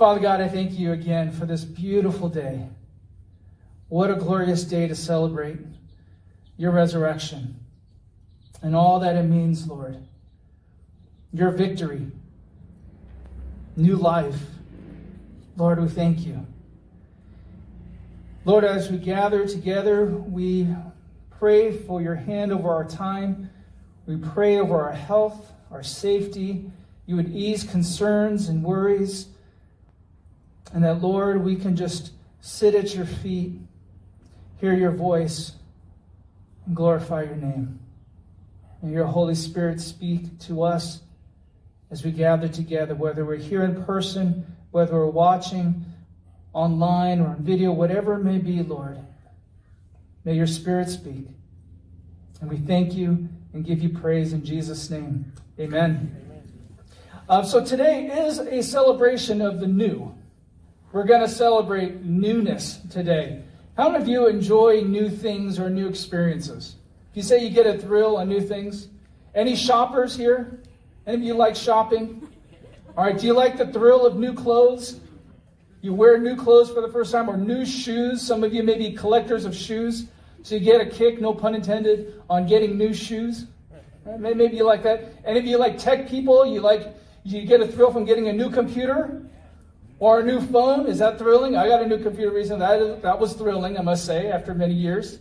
Father God, I thank you again for this beautiful day. What a glorious day to celebrate your resurrection and all that it means, Lord. Your victory, new life. Lord, we thank you. Lord, as we gather together, we pray for your hand over our time. We pray over our health, our safety. You would ease concerns and worries. And that, Lord, we can just sit at your feet, hear your voice, and glorify your name. And your Holy Spirit speak to us as we gather together, whether we're here in person, whether we're watching online or on video, whatever it may be, Lord. May your Spirit speak. And we thank you and give you praise in Jesus' name. Amen. Uh, so today is a celebration of the new. We're going to celebrate newness today. How many of you enjoy new things or new experiences? If you say you get a thrill on new things, any shoppers here? Any of you like shopping? All right, do you like the thrill of new clothes? You wear new clothes for the first time or new shoes. Some of you may be collectors of shoes. So you get a kick, no pun intended, on getting new shoes. Maybe you like that. Any of you like tech people? You like you get a thrill from getting a new computer or a new phone? Is that thrilling? I got a new computer recently. That, that was thrilling, I must say, after many years.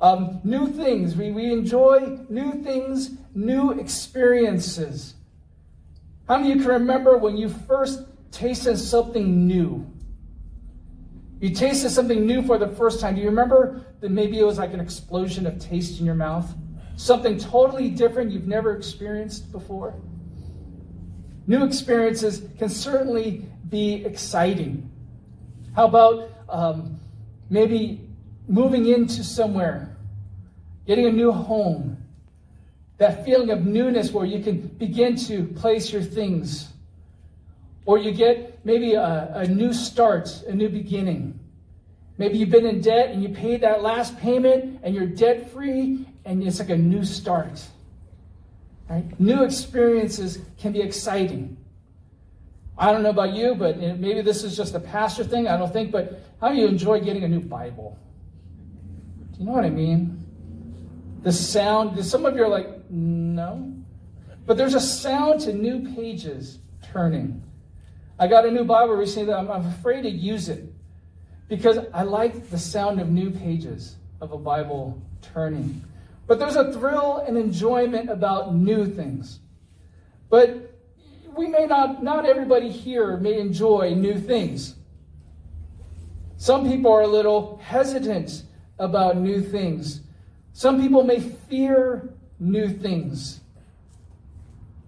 Um, new things. We, we enjoy new things, new experiences. How many of you can remember when you first tasted something new? You tasted something new for the first time. Do you remember that maybe it was like an explosion of taste in your mouth? Something totally different you've never experienced before? New experiences can certainly be exciting. How about um, maybe moving into somewhere, getting a new home? That feeling of newness where you can begin to place your things or you get maybe a, a new start, a new beginning. Maybe you've been in debt and you paid that last payment and you're debt free and it's like a new start. Right? New experiences can be exciting. I don't know about you, but maybe this is just a pastor thing. I don't think, but how do you enjoy getting a new Bible? Do you know what I mean? The sound, some of you are like, no. But there's a sound to new pages turning. I got a new Bible recently that I'm, I'm afraid to use it because I like the sound of new pages of a Bible turning. But there's a thrill and enjoyment about new things. But we may not, not everybody here may enjoy new things. Some people are a little hesitant about new things. Some people may fear new things.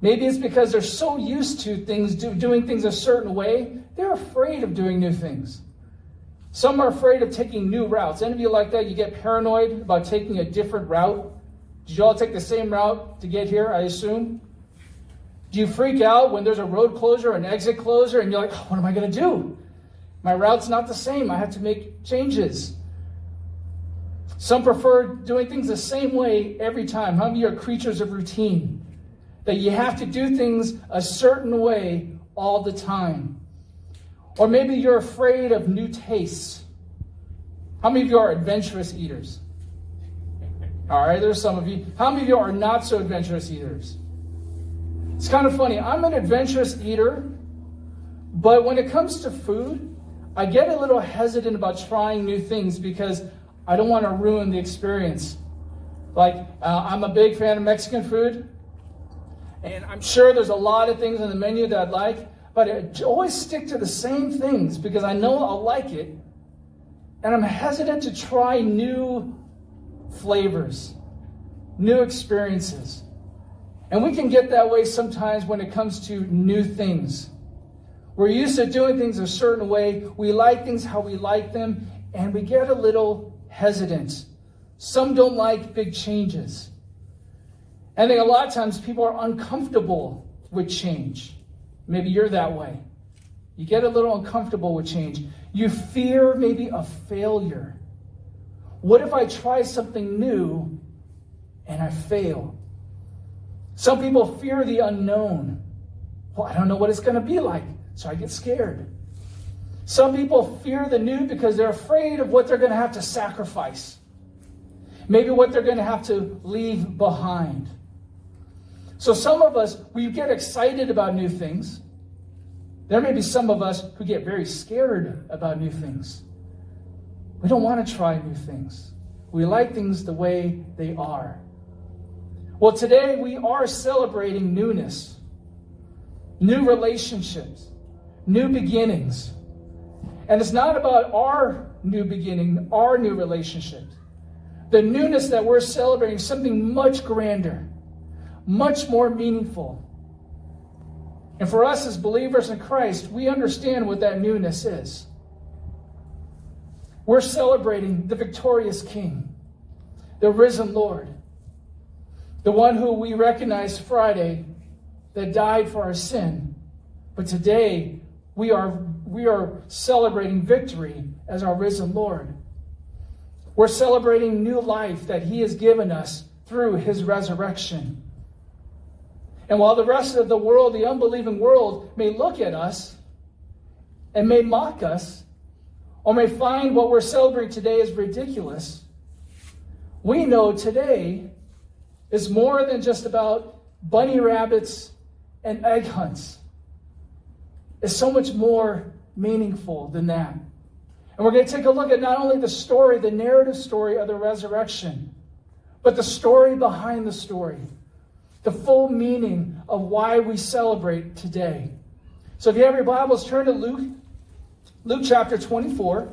Maybe it's because they're so used to things, do, doing things a certain way, they're afraid of doing new things. Some are afraid of taking new routes. Any of you like that? You get paranoid about taking a different route? Did you all take the same route to get here, I assume? Do you freak out when there's a road closure, an exit closure, and you're like, what am I going to do? My route's not the same. I have to make changes. Some prefer doing things the same way every time. How many of you are creatures of routine? that you have to do things a certain way all the time. Or maybe you're afraid of new tastes. How many of you are adventurous eaters? All right, there's some of you. How many of you are not so adventurous eaters? It's kind of funny. I'm an adventurous eater, but when it comes to food, I get a little hesitant about trying new things because I don't want to ruin the experience. Like, uh, I'm a big fan of Mexican food. And I'm sure there's a lot of things on the menu that I'd like, but I always stick to the same things because I know I'll like it. And I'm hesitant to try new flavors, new experiences. And we can get that way sometimes when it comes to new things. We're used to doing things a certain way. We like things how we like them, and we get a little hesitant. Some don't like big changes. I think a lot of times people are uncomfortable with change. Maybe you're that way. You get a little uncomfortable with change. You fear maybe a failure. What if I try something new and I fail? Some people fear the unknown. Well, I don't know what it's going to be like, so I get scared. Some people fear the new because they're afraid of what they're going to have to sacrifice. Maybe what they're going to have to leave behind. So some of us, we get excited about new things. There may be some of us who get very scared about new things. We don't want to try new things. We like things the way they are. Well, today we are celebrating newness, new relationships, new beginnings. And it's not about our new beginning, our new relationship. The newness that we're celebrating something much grander, much more meaningful. And for us as believers in Christ, we understand what that newness is. We're celebrating the victorious King, the risen Lord, the one who we recognized Friday that died for our sin. But today, we are, we are celebrating victory as our risen Lord. We're celebrating new life that He has given us through His resurrection. And while the rest of the world, the unbelieving world, may look at us and may mock us, or may find what we're celebrating today is ridiculous, we know today is more than just about bunny rabbits and egg hunts. It's so much more meaningful than that. And we're going to take a look at not only the story, the narrative story of the resurrection, but the story behind the story, the full meaning of why we celebrate today. So if you have your Bibles, turn to Luke Luke chapter 24.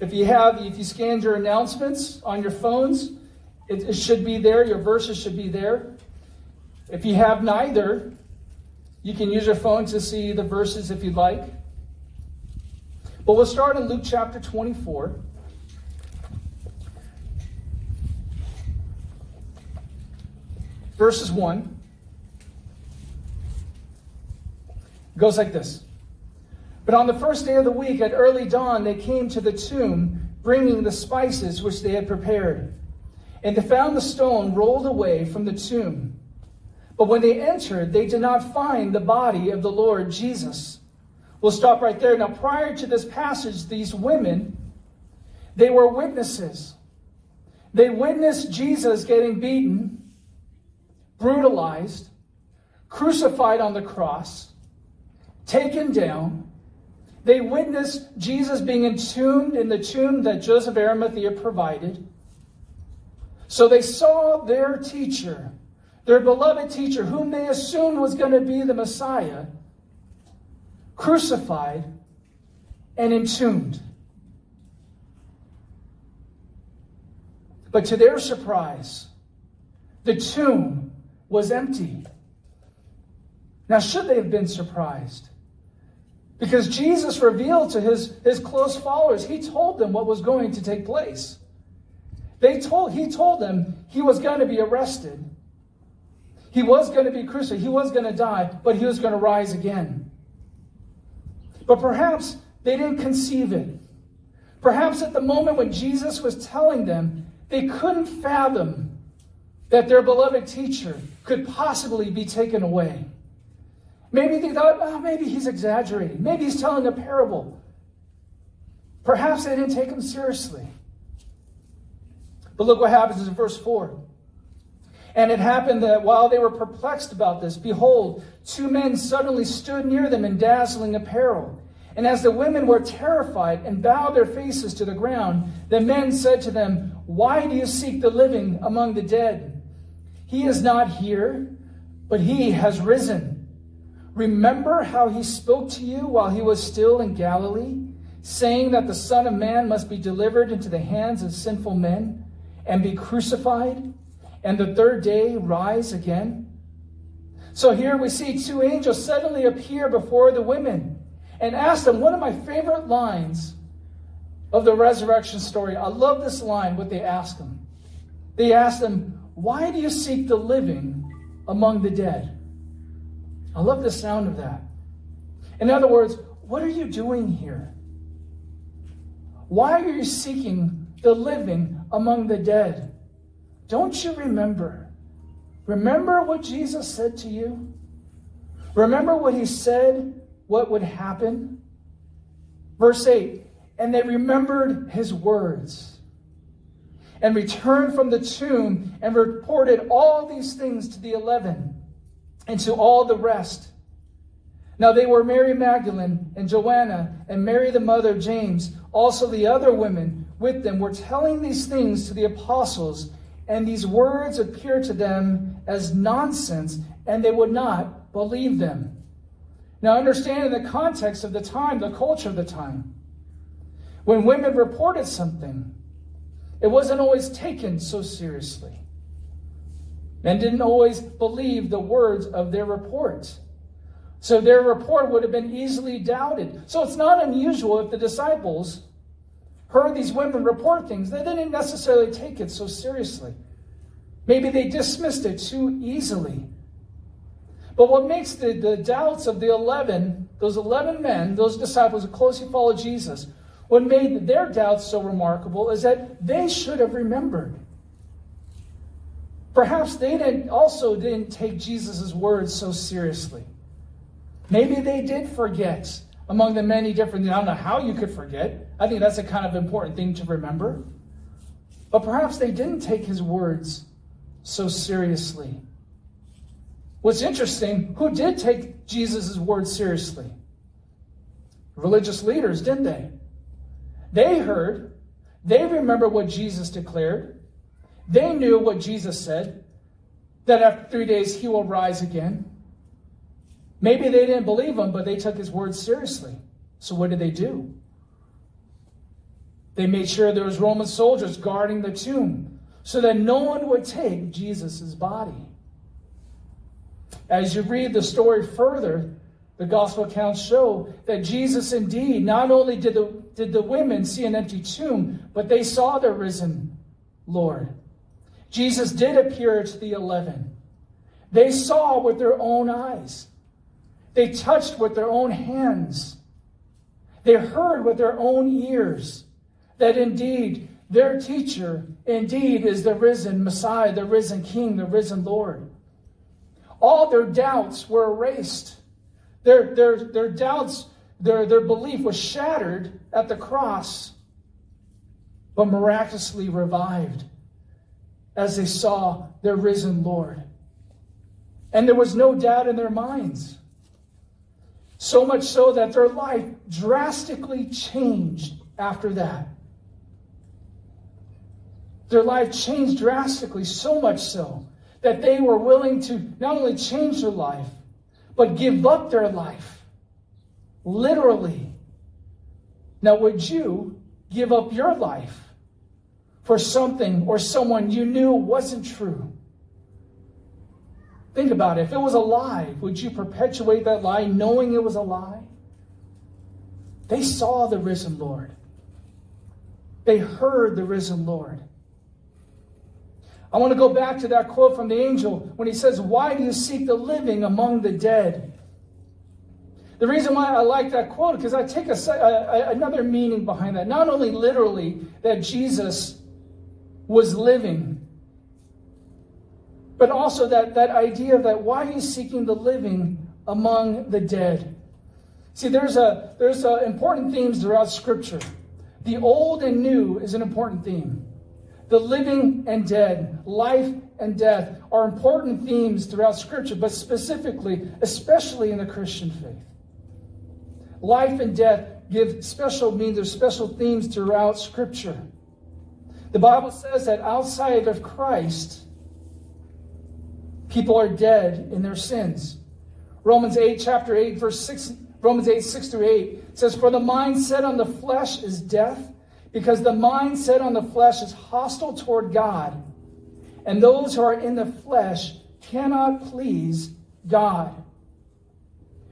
If you have, if you scanned your announcements on your phones, it, it should be there. Your verses should be there. If you have neither, you can use your phone to see the verses if you'd like. But we'll start in Luke chapter 24. Verses 1 it goes like this. But on the first day of the week, at early dawn, they came to the tomb, bringing the spices which they had prepared. And they found the stone rolled away from the tomb. But when they entered, they did not find the body of the Lord Jesus. We'll stop right there. Now, prior to this passage, these women, they were witnesses. They witnessed Jesus getting beaten, brutalized, crucified on the cross, taken down, they witnessed Jesus being entombed in the tomb that Joseph Arimathea provided. So they saw their teacher, their beloved teacher, whom they assumed was going to be the Messiah, crucified and entombed. But to their surprise, the tomb was empty. Now, should they have been surprised? Because Jesus revealed to his, his close followers, he told them what was going to take place. They told, he told them he was going to be arrested. He was going to be crucified. He was going to die, but he was going to rise again. But perhaps they didn't conceive it. Perhaps at the moment when Jesus was telling them, they couldn't fathom that their beloved teacher could possibly be taken away. Maybe they thought, oh, maybe he's exaggerating. Maybe he's telling a parable. Perhaps they didn't take him seriously. But look what happens in verse 4. And it happened that while they were perplexed about this, behold, two men suddenly stood near them in dazzling apparel. And as the women were terrified and bowed their faces to the ground, the men said to them, Why do you seek the living among the dead? He is not here, but he has risen. Remember how he spoke to you while he was still in Galilee, saying that the Son of Man must be delivered into the hands of sinful men and be crucified, and the third day rise again? So here we see two angels suddenly appear before the women and ask them one of my favorite lines of the resurrection story. I love this line, what they ask them. They ask them, Why do you seek the living among the dead? I love the sound of that. In other words, what are you doing here? Why are you seeking the living among the dead? Don't you remember? Remember what Jesus said to you? Remember what he said, what would happen? Verse 8 And they remembered his words and returned from the tomb and reported all these things to the eleven and to all the rest. Now they were Mary Magdalene and Joanna and Mary the mother of James. Also the other women with them were telling these things to the apostles, and these words appeared to them as nonsense, and they would not believe them. Now understand in the context of the time, the culture of the time. When women reported something, it wasn't always taken so seriously. Men didn't always believe the words of their report. So their report would have been easily doubted. So it's not unusual if the disciples heard these women report things, they didn't necessarily take it so seriously. Maybe they dismissed it too easily. But what makes the, the doubts of the 11, those 11 men, those disciples who closely followed Jesus, what made their doubts so remarkable is that they should have remembered. Perhaps they didn't, also didn't take Jesus' words so seriously. Maybe they did forget among the many different I don't know how you could forget. I think that's a kind of important thing to remember. But perhaps they didn't take his words so seriously. What's interesting, who did take Jesus' words seriously? Religious leaders, didn't they? They heard, they remember what Jesus declared, they knew what Jesus said that after three days he will rise again. Maybe they didn't believe him, but they took his words seriously. So what did they do? They made sure there was Roman soldiers guarding the tomb so that no one would take Jesus' body. As you read the story further, the gospel accounts show that Jesus indeed, not only did the, did the women see an empty tomb, but they saw the risen Lord. Jesus did appear to the eleven. They saw with their own eyes. They touched with their own hands. They heard with their own ears that indeed their teacher indeed is the risen Messiah, the risen King, the risen Lord. All their doubts were erased. Their, their, their doubts, their, their belief was shattered at the cross, but miraculously revived as they saw their risen Lord. And there was no doubt in their minds. So much so that their life drastically changed after that. Their life changed drastically, so much so that they were willing to not only change their life, but give up their life. Literally. Now, would you give up your life for something or someone you knew wasn't true. Think about it. If it was a lie, would you perpetuate that lie knowing it was a lie? They saw the risen Lord, they heard the risen Lord. I want to go back to that quote from the angel when he says, Why do you seek the living among the dead? The reason why I like that quote, because I take a, a, another meaning behind that. Not only literally that Jesus was living. But also that, that idea of that why he's seeking the living among the dead. See, there's a there's a important themes throughout Scripture. The old and new is an important theme. The living and dead, life and death are important themes throughout Scripture, but specifically, especially in the Christian faith. Life and death give special means or special themes throughout Scripture. The Bible says that outside of Christ, people are dead in their sins. Romans 8, chapter 8, verse 6, Romans 8, 6 through 8 says, For the mind set on the flesh is death, because the mind set on the flesh is hostile toward God, and those who are in the flesh cannot please God.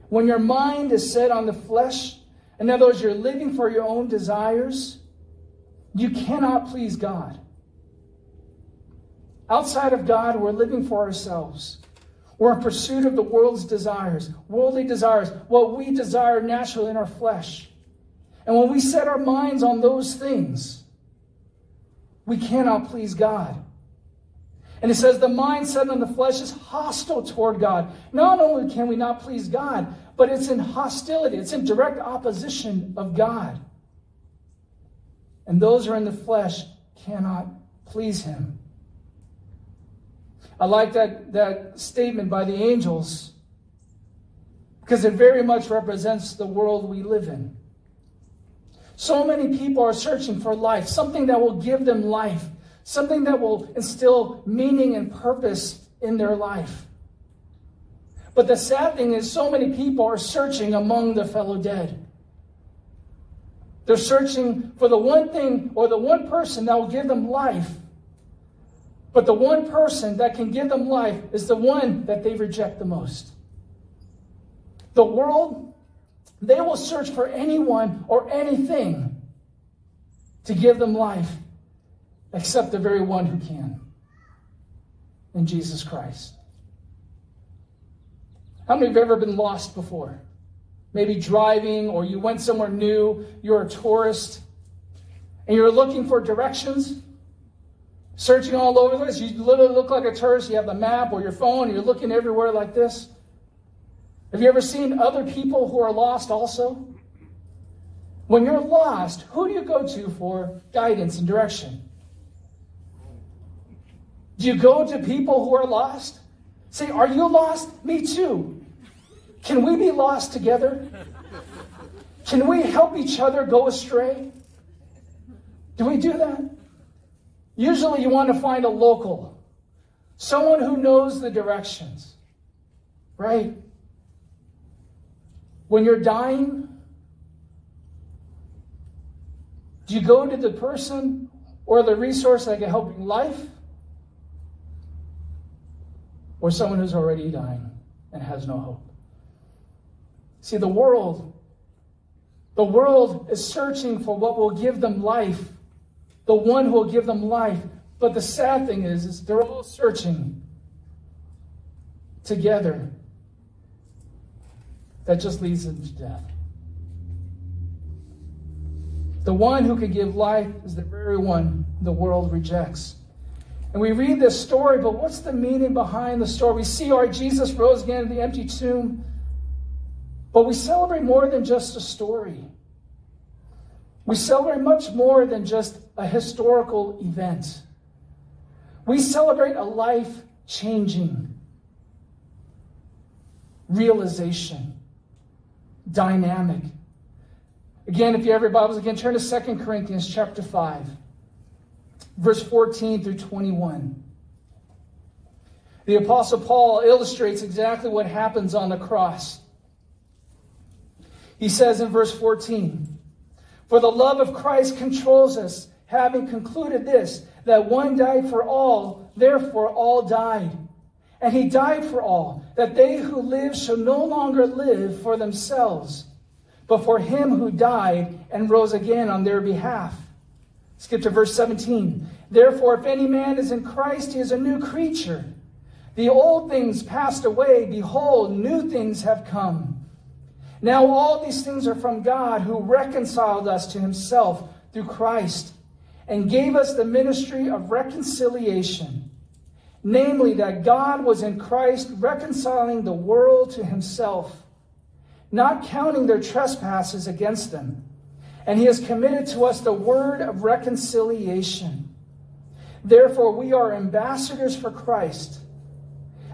When your mind is set on the flesh, in other words, you're living for your own desires, you cannot please God. Outside of God, we're living for ourselves. We're in pursuit of the world's desires, worldly desires, what we desire naturally in our flesh. And when we set our minds on those things, we cannot please God. And it says the mind set on the flesh is hostile toward God. Not only can we not please God, but it's in hostility, it's in direct opposition of God. And those who are in the flesh cannot please him. I like that, that statement by the angels because it very much represents the world we live in. So many people are searching for life, something that will give them life, something that will instill meaning and purpose in their life. But the sad thing is, so many people are searching among the fellow dead. They're searching for the one thing or the one person that will give them life. But the one person that can give them life is the one that they reject the most. The world, they will search for anyone or anything to give them life except the very one who can in Jesus Christ. How many have ever been lost before? Maybe driving or you went somewhere new, you're a tourist, and you're looking for directions, searching all over the place. You literally look like a tourist. You have the map or your phone, you're looking everywhere like this. Have you ever seen other people who are lost also? When you're lost, who do you go to for guidance and direction? Do you go to people who are lost? Say, Are you lost? Me too. Can we be lost together? Can we help each other go astray? Do we do that? Usually, you want to find a local, someone who knows the directions, right? When you're dying, do you go to the person or the resource that can help you life? Or someone who's already dying and has no hope? See, the world, the world is searching for what will give them life, the one who will give them life. But the sad thing is, is they're all searching together that just leads them to death. The one who could give life is the very one the world rejects. And we read this story, but what's the meaning behind the story? We see our Jesus rose again in the empty tomb, but we celebrate more than just a story. We celebrate much more than just a historical event. We celebrate a life changing realization dynamic. Again, if you have your Bibles again, turn to 2 Corinthians chapter 5, verse 14 through 21. The Apostle Paul illustrates exactly what happens on the cross. He says in verse 14, For the love of Christ controls us, having concluded this, that one died for all, therefore all died. And he died for all, that they who live shall no longer live for themselves, but for him who died and rose again on their behalf. Skip to verse 17. Therefore, if any man is in Christ, he is a new creature. The old things passed away. Behold, new things have come. Now, all these things are from God, who reconciled us to himself through Christ and gave us the ministry of reconciliation namely that God was in Christ reconciling the world to himself, not counting their trespasses against them. And he has committed to us the word of reconciliation. Therefore, we are ambassadors for Christ.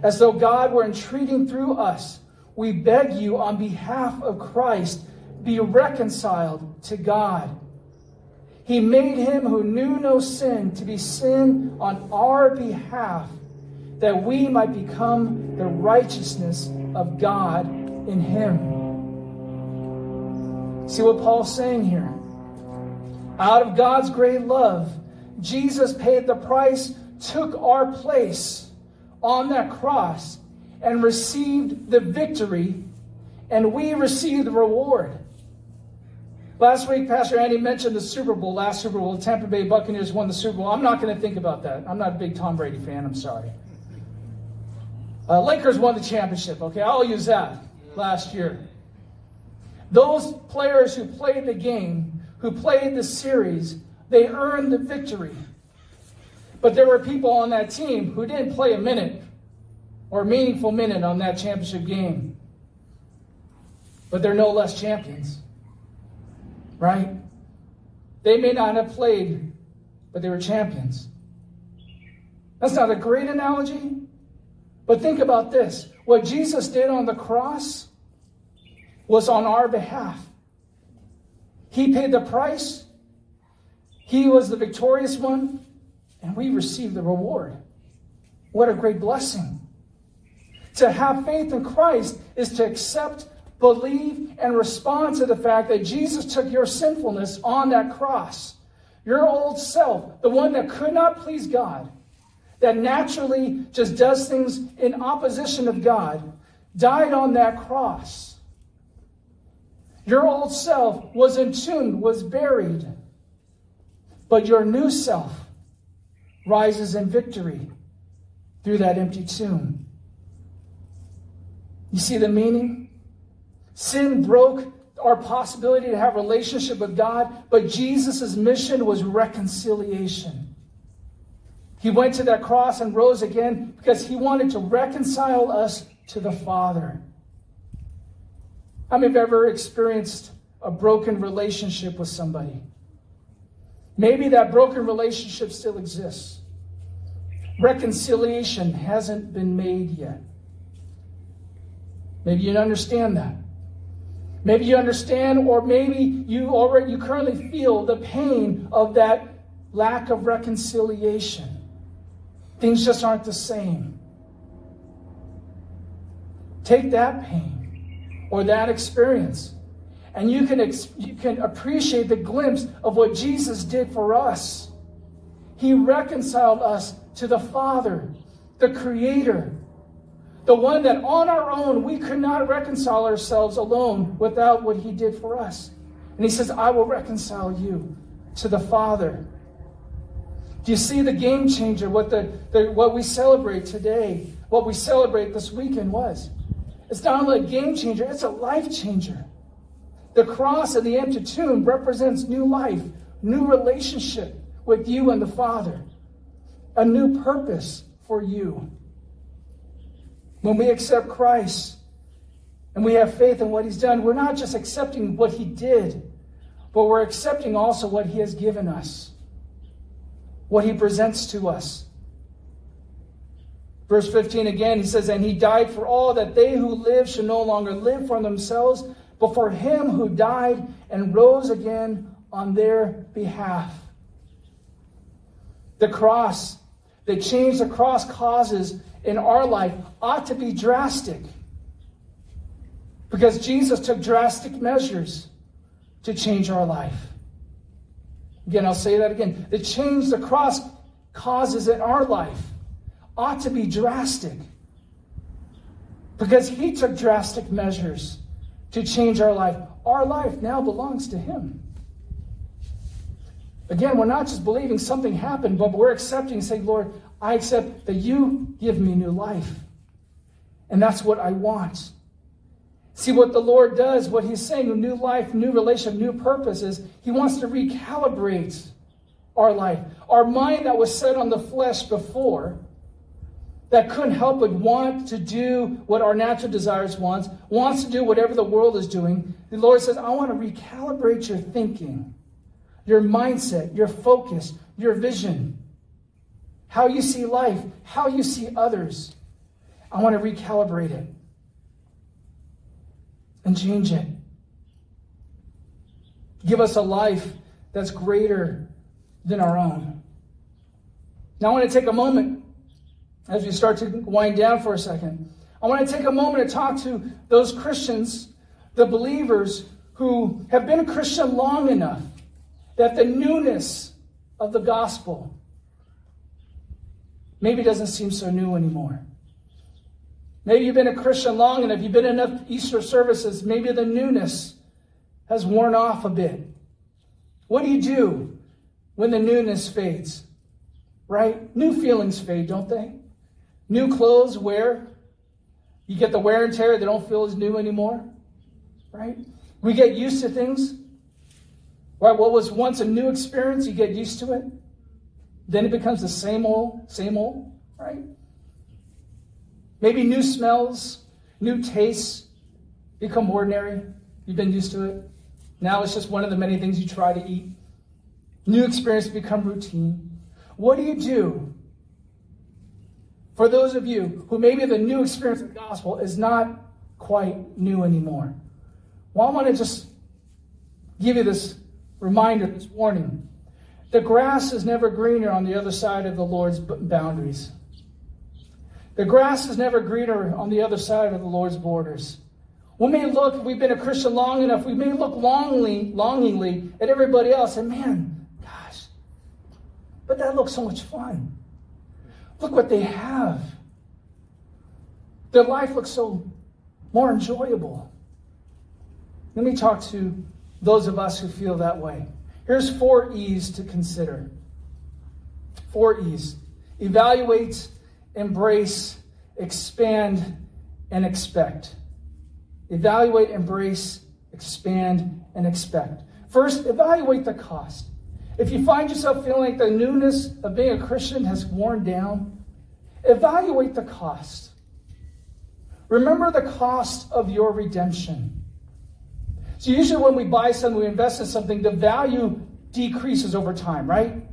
As though God were entreating through us, we beg you on behalf of Christ, be reconciled to God. He made him who knew no sin to be sin on our behalf, that we might become the righteousness of God in him. See what Paul's saying here? Out of God's great love, Jesus paid the price, took our place on that cross, and received the victory, and we received the reward. Last week, Pastor Andy mentioned the Super Bowl, last Super Bowl. The Tampa Bay Buccaneers won the Super Bowl. I'm not going to think about that. I'm not a big Tom Brady fan. I'm sorry. Uh, Lakers won the championship. Okay, I'll use that last year. Those players who played the game, who played the series, they earned the victory. But there were people on that team who didn't play a minute or meaningful minute on that championship game. but they're no less champions. Right? They may not have played, but they were champions. That's not a great analogy, but think about this. What Jesus did on the cross was on our behalf. He paid the price, He was the victorious one, and we received the reward. What a great blessing. To have faith in Christ is to accept, believe, and respond to the fact that Jesus took your sinfulness on that cross. Your old self, the one that could not please God, that naturally just does things in opposition of God, died on that cross. Your old self was entombed, was buried, but your new self rises in victory through that empty tomb. You see the meaning? Sin broke our possibility to have relationship with God, but Jesus' mission was reconciliation. He went to that cross and rose again because he wanted to reconcile us to the Father. How many have ever experienced a broken relationship with somebody? Maybe that broken relationship still exists. Reconciliation hasn't been made yet. Maybe you understand that. Maybe you understand, or maybe you already you currently feel the pain of that lack of reconciliation. Things just aren't the same. Take that pain or that experience, and you can, you can appreciate the glimpse of what Jesus did for us. He reconciled us to the Father, the Creator, the one that on our own we could not reconcile ourselves alone without what He did for us. And He says, I will reconcile you to the Father. Do you see the game changer? What, the, the, what we celebrate today, what we celebrate this weekend was? It's not only a game changer, it's a life changer. The cross and the empty tomb represents new life, new relationship with you and the Father a new purpose for you. When we accept Christ and we have faith in what He's done, we're not just accepting what He did, but we're accepting also what He has given us, what He presents to us. Verse 15 again, he says, And he died for all that they who live should no longer live for themselves, but for him who died and rose again on their behalf. The cross the change the cross causes in our life ought to be drastic. Because Jesus took drastic measures to change our life. Again, I'll say that again. The change the cross causes in our life ought to be drastic. Because he took drastic measures to change our life. Our life now belongs to him. Again, we're not just believing something happened, but we're accepting, saying, Lord, I accept that you give me new life. And that's what I want. See what the Lord does, what He's saying, new life, new relationship, new purposes. He wants to recalibrate our life. Our mind that was set on the flesh before, that couldn't help but want to do what our natural desires wants, wants to do whatever the world is doing. The Lord says, I want to recalibrate your thinking your mindset, your focus, your vision, how you see life, how you see others. I want to recalibrate it and change it. Give us a life that's greater than our own. Now, I want to take a moment as we start to wind down for a second. I want to take a moment to talk to those Christians, the believers who have been a Christian long enough that the newness of the gospel maybe doesn't seem so new anymore. Maybe you've been a Christian long enough, you've been enough Easter services, maybe the newness has worn off a bit. What do you do when the newness fades? Right? New feelings fade, don't they? New clothes wear. You get the wear and tear, they don't feel as new anymore. Right? We get used to things. Right? What was once a new experience, you get used to it. Then it becomes the same old, same old, right? Maybe new smells, new tastes become ordinary. You've been used to it. Now it's just one of the many things you try to eat. New experience become routine. What do you do for those of you who maybe the new experience of the gospel is not quite new anymore? Well, I want to just give you this reminder, this warning. The grass is never greener on the other side of the Lord's boundaries. The grass is never greener on the other side of the Lord's borders. We may look, we've been a Christian long enough, we may look longingly, longingly at everybody else and man, gosh, but that looks so much fun. Look what they have. Their life looks so more enjoyable. Let me talk to those of us who feel that way. Here's four E's to consider. Four E's evaluate, embrace, expand, and expect. Evaluate, embrace, expand, and expect. First, evaluate the cost. If you find yourself feeling like the newness of being a Christian has worn down, evaluate the cost. Remember the cost of your redemption. So, usually, when we buy something, we invest in something, the value decreases over time, right?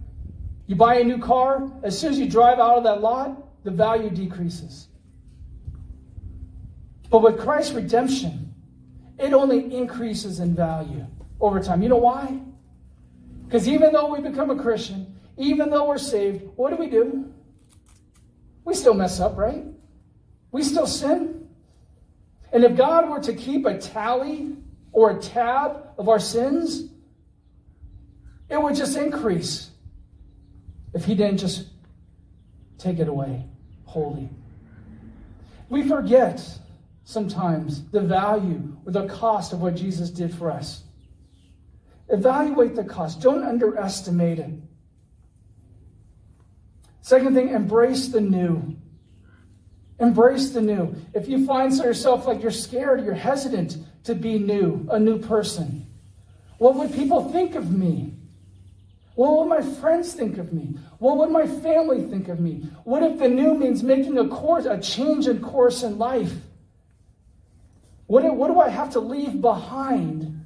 You buy a new car, as soon as you drive out of that lot, the value decreases. But with Christ's redemption, it only increases in value over time. You know why? Because even though we become a Christian, even though we're saved, what do we do? We still mess up, right? We still sin. And if God were to keep a tally or a tab of our sins, it would just increase if He didn't just take it away wholly. We forget sometimes the value or the cost of what Jesus did for us. Evaluate the cost, don't underestimate it. Second thing, embrace the new. Embrace the new. If you find yourself like you're scared, you're hesitant to be new, a new person, what would people think of me? What would my friends think of me? What would my family think of me? What if the new means making a course, a change in course in life? What what do I have to leave behind?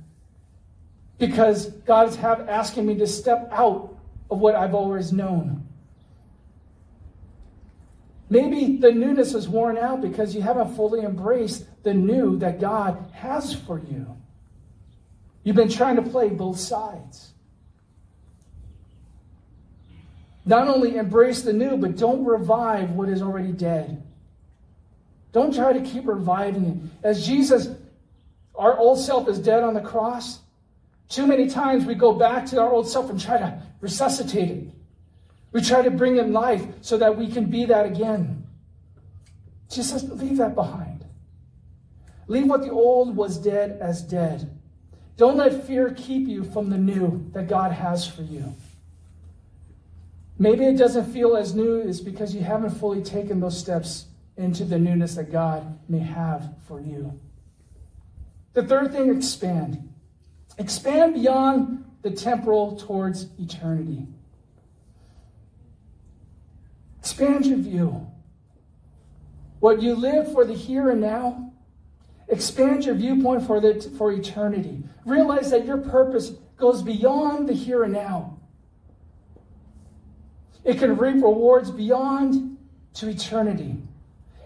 Because God is have, asking me to step out of what I've always known. Maybe the newness is worn out because you haven't fully embraced the new that God has for you. You've been trying to play both sides. Not only embrace the new, but don't revive what is already dead. Don't try to keep reviving it. As Jesus, our old self is dead on the cross, too many times we go back to our old self and try to resuscitate it. We try to bring in life so that we can be that again. Jesus leave that behind. Leave what the old was dead as dead. Don't let fear keep you from the new that God has for you. Maybe it doesn't feel as new is because you haven't fully taken those steps into the newness that God may have for you. The third thing, expand. Expand beyond the temporal towards eternity. Expand your view. What you live for the here and now, expand your viewpoint for, the, for eternity. Realize that your purpose goes beyond the here and now. It can reap rewards beyond to eternity.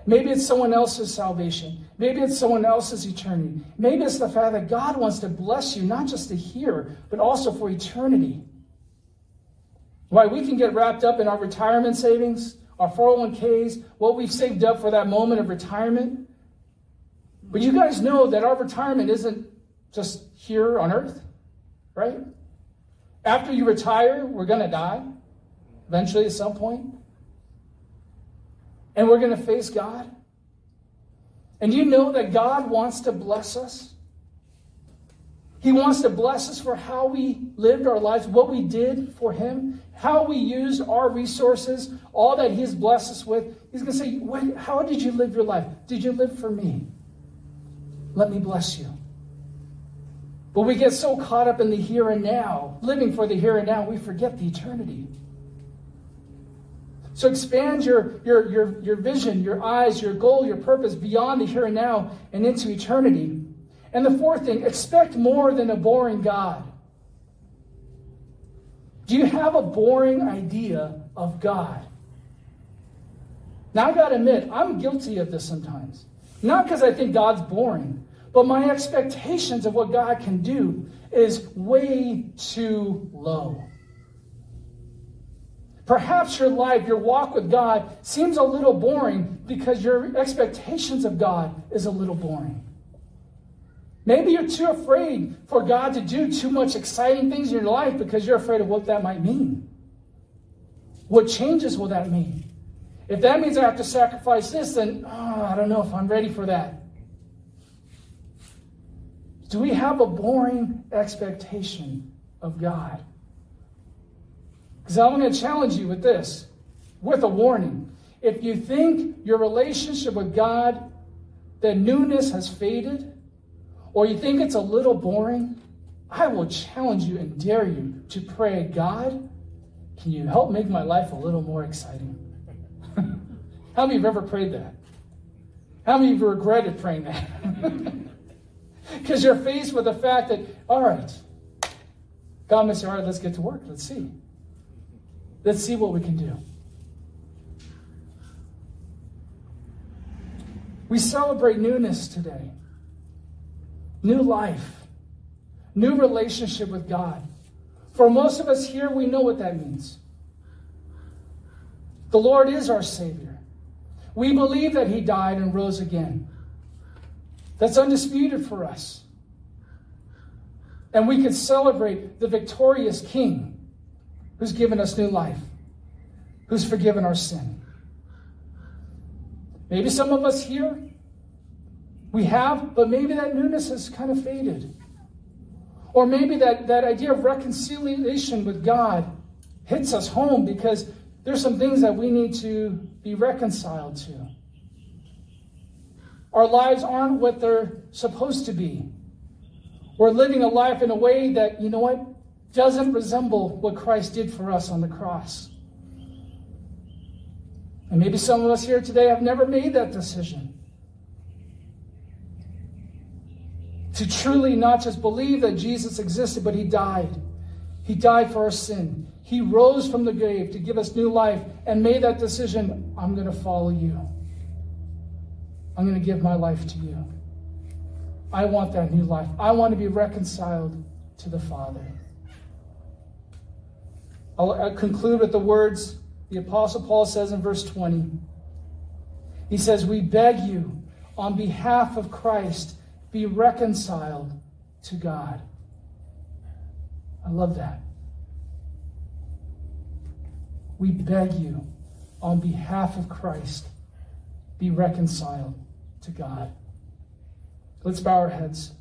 Maybe it's someone else's salvation. Maybe it's someone else's eternity. Maybe it's the fact that God wants to bless you, not just to hear, but also for eternity. Why we can get wrapped up in our retirement savings, our 401ks, what we've saved up for that moment of retirement. But you guys know that our retirement isn't just here on earth, right? After you retire, we're going to die eventually at some point. And we're going to face God. And you know that God wants to bless us. He wants to bless us for how we lived our lives, what we did for Him, how we used our resources, all that He's blessed us with. He's going to say, How did you live your life? Did you live for me? Let me bless you. But we get so caught up in the here and now, living for the here and now, we forget the eternity. So expand your, your, your, your vision, your eyes, your goal, your purpose beyond the here and now and into eternity. And the fourth thing, expect more than a boring God. Do you have a boring idea of God? Now, I got to admit, I'm guilty of this sometimes. Not because I think God's boring, but my expectations of what God can do is way too low. Perhaps your life, your walk with God seems a little boring because your expectations of God is a little boring. Maybe you're too afraid for God to do too much exciting things in your life because you're afraid of what that might mean. What changes will that mean? If that means I have to sacrifice this, then oh, I don't know if I'm ready for that. Do we have a boring expectation of God? Because I'm going to challenge you with this, with a warning. If you think your relationship with God, the newness has faded, or you think it's a little boring, I will challenge you and dare you to pray, God, can you help make my life a little more exciting? How many of you have ever prayed that? How many of you regretted praying that? Because you're faced with the fact that, all right, God may say, all right, let's get to work. Let's see. Let's see what we can do. We celebrate newness today new life, new relationship with God. For most of us here, we know what that means. The Lord is our Savior. We believe that He died and rose again. That's undisputed for us. And we can celebrate the victorious King who's given us new life, who's forgiven our sin. Maybe some of us here we have, but maybe that newness has kind of faded. Or maybe that, that idea of reconciliation with God hits us home because there's some things that we need to be reconciled to. Our lives aren't what they're supposed to be. We're living a life in a way that, you know what, doesn't resemble what Christ did for us on the cross. And maybe some of us here today have never made that decision. to truly not just believe that Jesus existed, but he died. He died for our sin. He rose from the grave to give us new life and made that decision I'm going to follow you. I'm going to give my life to you. I want that new life. I want to be reconciled to the Father. I'll conclude with the words the Apostle Paul says in verse 20. He says, We beg you on behalf of Christ be reconciled to God. I love that. We beg you, on behalf of Christ, be reconciled to God. Let's bow our heads.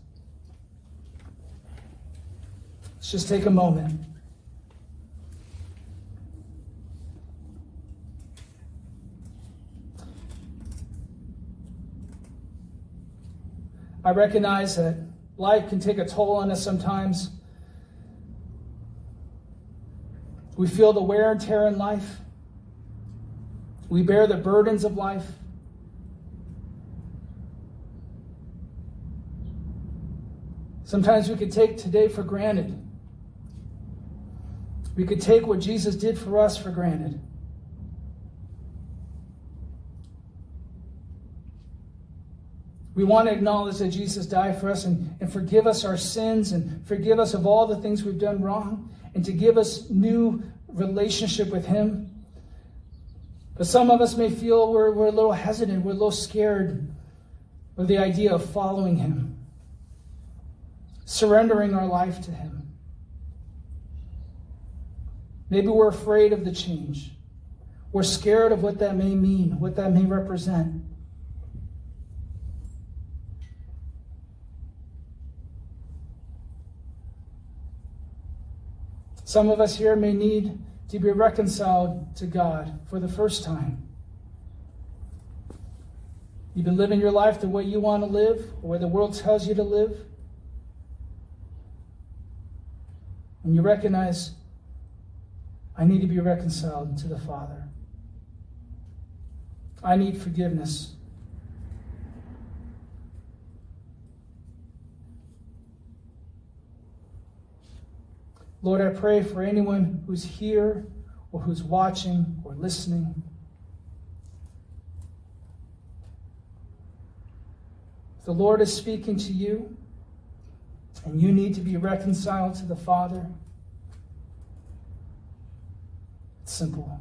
Let's just take a moment. I recognize that life can take a toll on us sometimes. We feel the wear and tear in life. We bear the burdens of life. Sometimes we could take today for granted. We could take what Jesus did for us for granted. We want to acknowledge that Jesus died for us and, and forgive us our sins and forgive us of all the things we've done wrong and to give us new relationship with Him. But some of us may feel we're, we're a little hesitant, we're a little scared of the idea of following Him, surrendering our life to Him. Maybe we're afraid of the change. We're scared of what that may mean, what that may represent. Some of us here may need to be reconciled to God for the first time. You've been living your life the way you want to live, or the world tells you to live. And you recognize, I need to be reconciled to the Father. I need forgiveness. Lord, I pray for anyone who's here or who's watching or listening. If the Lord is speaking to you and you need to be reconciled to the Father, it's simple.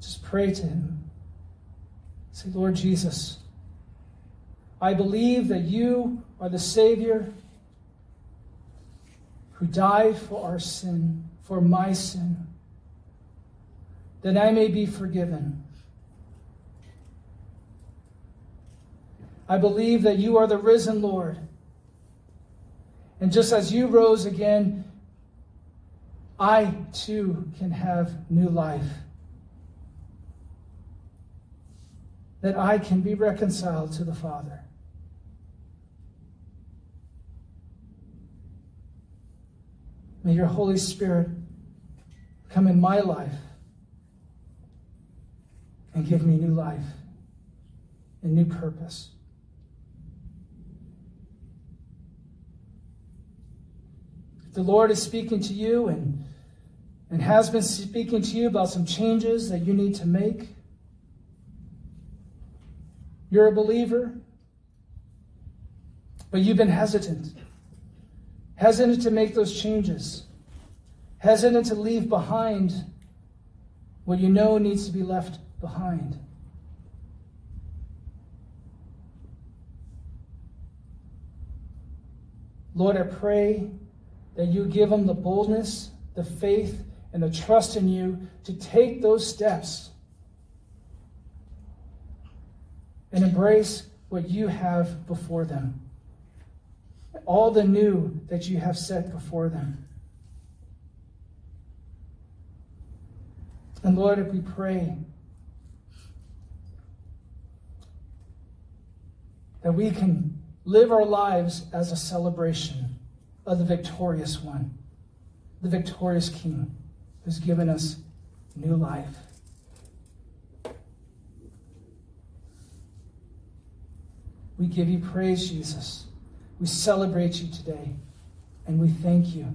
Just pray to Him. Say, Lord Jesus, I believe that you are the Savior who died for our sin, for my sin, that I may be forgiven. I believe that you are the risen Lord. And just as you rose again, I too can have new life. That I can be reconciled to the Father. May your Holy Spirit come in my life and give me new life and new purpose. If the Lord is speaking to you and, and has been speaking to you about some changes that you need to make, you're a believer, but you've been hesitant hesitant to make those changes, hesitant to leave behind what you know needs to be left behind. Lord, I pray that you give them the boldness, the faith, and the trust in you to take those steps and embrace what you have before them all the new that you have set before them. And Lord, we pray that we can live our lives as a celebration of the victorious one, the victorious King who's given us new life. We give you praise, Jesus. We celebrate you today and we thank you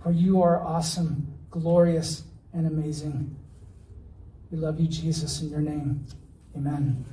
for you are awesome, glorious, and amazing. We love you, Jesus, in your name. Amen.